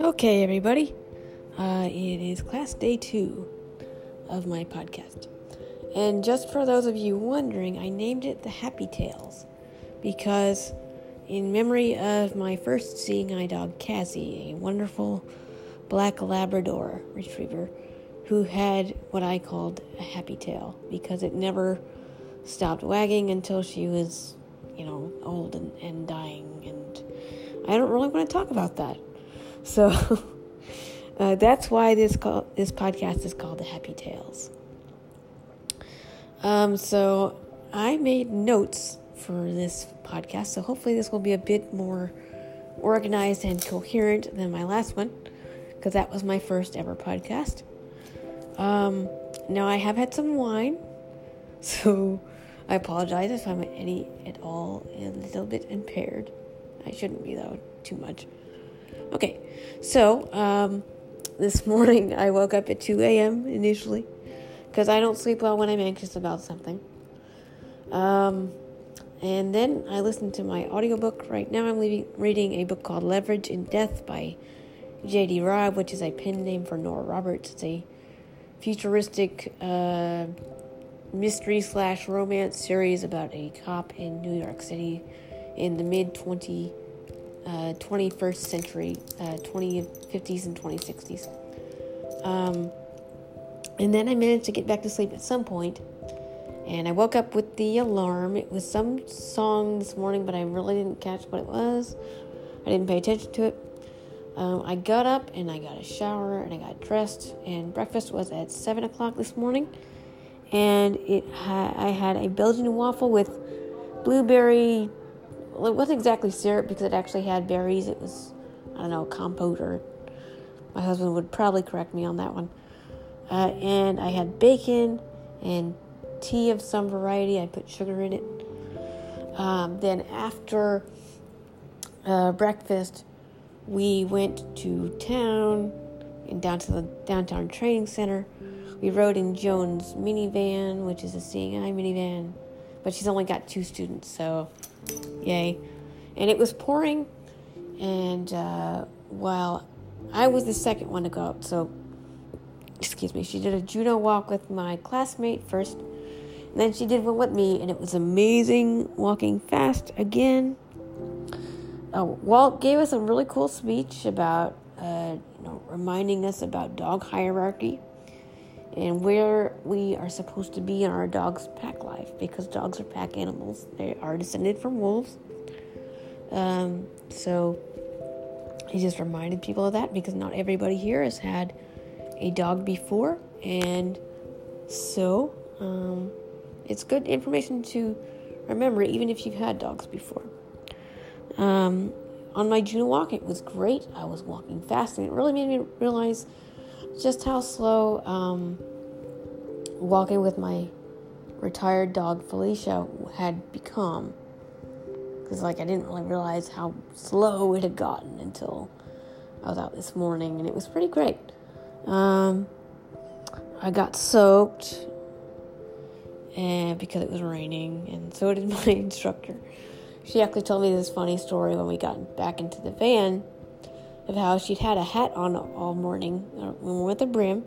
Okay, everybody. Uh, it is class day two of my podcast. And just for those of you wondering, I named it the Happy Tales because, in memory of my first seeing eye dog, Cassie, a wonderful black Labrador retriever who had what I called a happy tail because it never stopped wagging until she was, you know, old and, and dying. And I don't really want to talk about that. So uh, that's why this call, this podcast is called the Happy Tales. Um, so I made notes for this podcast, so hopefully this will be a bit more organized and coherent than my last one, because that was my first ever podcast. Um, now I have had some wine, so I apologize if I'm any at all a little bit impaired. I shouldn't be though, too much. Okay, so um, this morning I woke up at 2 a.m. initially because I don't sleep well when I'm anxious about something. Um, and then I listened to my audiobook. Right now I'm leaving, reading a book called Leverage in Death by J.D. Robb, which is a pen name for Nora Roberts. It's a futuristic uh, mystery slash romance series about a cop in New York City in the mid 20 uh, 21st century, uh, 2050s and 2060s. Um, and then I managed to get back to sleep at some point, and I woke up with the alarm. It was some song this morning, but I really didn't catch what it was. I didn't pay attention to it. Um, I got up and I got a shower and I got dressed, and breakfast was at 7 o'clock this morning. And it ha- I had a Belgian waffle with blueberry well, it wasn't exactly syrup because it actually had berries. It was, I don't know, compote or my husband would probably correct me on that one. Uh, and I had bacon and tea of some variety. I put sugar in it. Um, then after uh, breakfast, we went to town and down to the downtown training center. We rode in Joan's minivan, which is a seeing eye minivan, but she's only got two students, so Yay. And it was pouring, and uh, while I was the second one to go out, so excuse me, she did a Juno walk with my classmate first, and then she did one with me, and it was amazing walking fast again. Uh, Walt gave us a really cool speech about, uh, you know, reminding us about dog hierarchy and where we are supposed to be in our dog's pack life because dogs are pack animals. They are descended from wolves. Um, so he just reminded people of that because not everybody here has had a dog before, and so um, it's good information to remember even if you've had dogs before. Um, on my Juno walk, it was great. I was walking fast, and it really made me realize just how slow um, walking with my retired dog Felicia had become. Because, like, I didn't really realize how slow it had gotten until I was out this morning, and it was pretty great. Um, I got soaked and because it was raining, and so did my instructor. She actually told me this funny story when we got back into the van of how she'd had a hat on all morning uh, with a brim,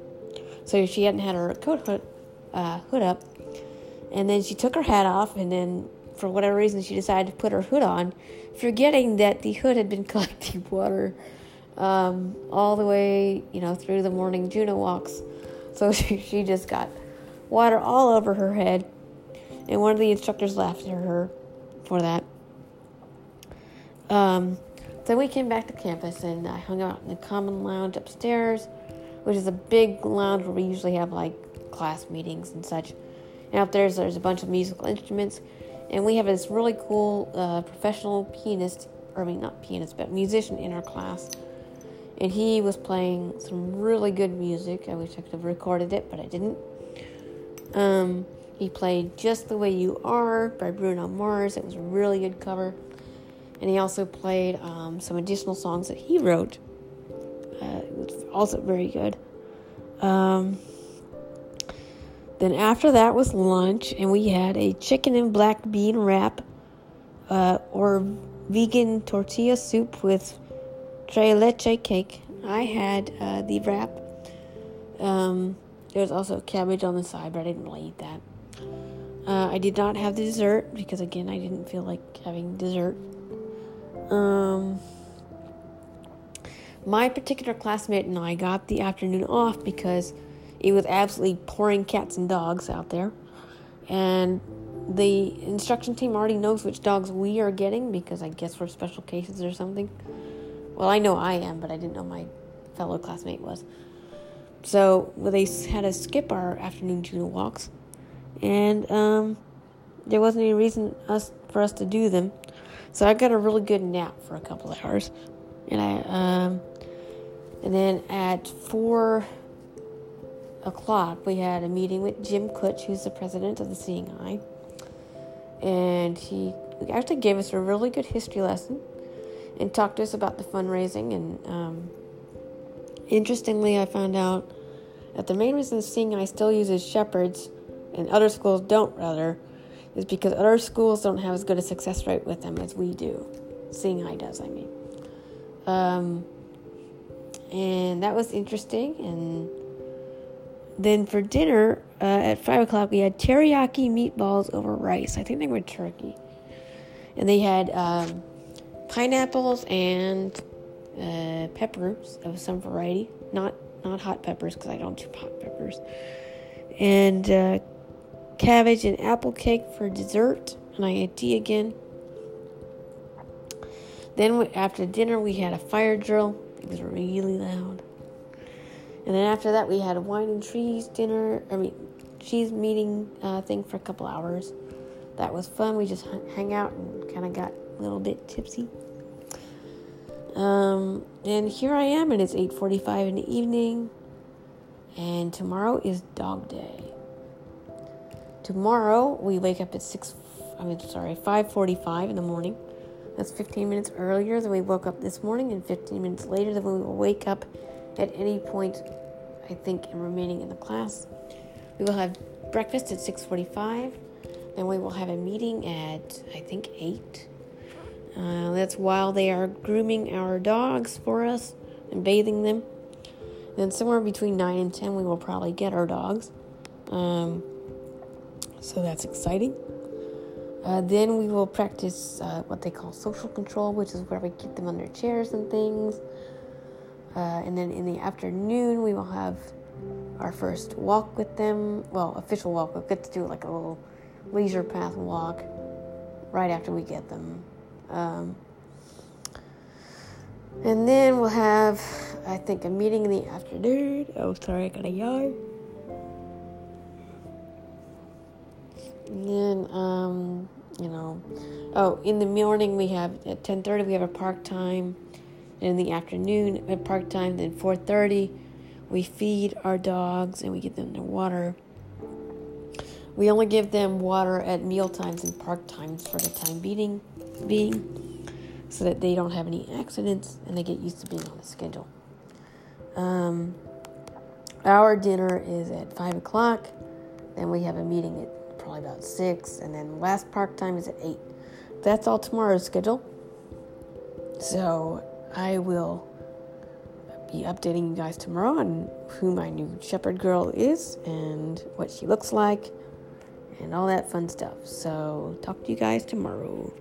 so she hadn't had her coat hood, uh, hood up. And then she took her hat off, and then for whatever reason, she decided to put her hood on, forgetting that the hood had been collecting water um, all the way, you know, through the morning Juno walks. So she, she just got water all over her head, and one of the instructors laughed at her for that. Um, then we came back to campus and I hung out in the common lounge upstairs, which is a big lounge where we usually have like class meetings and such. And up there, there's a bunch of musical instruments, and we have this really cool uh, professional pianist, or I mean, not pianist, but musician in our class. And he was playing some really good music. I wish I could have recorded it, but I didn't. Um, he played Just the Way You Are by Bruno Mars. It was a really good cover and he also played um, some additional songs that he wrote. Uh, it was also very good. Um, then after that was lunch, and we had a chicken and black bean wrap uh, or vegan tortilla soup with tres leche cake. I had uh, the wrap. Um, was also cabbage on the side, but I didn't really eat that. Uh, I did not have the dessert because, again, I didn't feel like having dessert. Um, my particular classmate and I got the afternoon off because it was absolutely pouring cats and dogs out there. And the instruction team already knows which dogs we are getting because I guess for special cases or something. Well, I know I am, but I didn't know my fellow classmate was. So well, they had to skip our afternoon Juno walks, and um, there wasn't any reason us for us to do them. So I got a really good nap for a couple of hours, and I um, and then at four o'clock we had a meeting with Jim Kutsch, who's the president of the Seeing Eye, and he actually gave us a really good history lesson and talked to us about the fundraising. And um, interestingly, I found out that the main reason Seeing Eye still uses shepherds and other schools don't, rather, is because other schools don't have as good a success rate with them as we do. Seeing Eye does, I mean. Um, and that was interesting. And then for dinner uh, at five o'clock, we had teriyaki meatballs over rice. I think they were turkey, and they had um, pineapples and uh, peppers of some variety, not not hot peppers because I don't do hot peppers, and uh, cabbage and apple cake for dessert. And I had tea again. Then after dinner, we had a fire drill. It was really loud. And then after that, we had a wine and cheese dinner. I mean, cheese meeting uh, thing for a couple hours. That was fun. We just hang out and kind of got a little bit tipsy. Um, and here I am, and it's 8:45 in the evening. And tomorrow is Dog Day. Tomorrow we wake up at six. I mean, sorry, 5:45 in the morning. That's 15 minutes earlier than we woke up this morning, and 15 minutes later than we will wake up at any point, I think, in remaining in the class. We will have breakfast at 6:45. Then we will have a meeting at I think eight. Uh, that's while they are grooming our dogs for us and bathing them. Then somewhere between nine and ten, we will probably get our dogs. Um, so that's exciting. Uh, then we will practice uh, what they call social control, which is where we keep them under chairs and things. Uh, and then in the afternoon, we will have our first walk with them. Well, official walk. We'll get to do like a little leisure path walk right after we get them. Um, and then we'll have, I think, a meeting in the afternoon. Oh, sorry, I got a yawn. Then, um, you know, oh, in the morning we have at ten thirty we have a park time and in the afternoon at park time. Then 4:30, we feed our dogs and we give them their water. We only give them water at meal times and park times for the time being, being, so that they don't have any accidents and they get used to being on the schedule. Um, our dinner is at five o'clock. Then we have a meeting at probably about six, and then last park time is at eight. That's all tomorrow's schedule. So I will be updating you guys tomorrow on who my new shepherd girl is and what she looks like and all that fun stuff. So, talk to you guys tomorrow.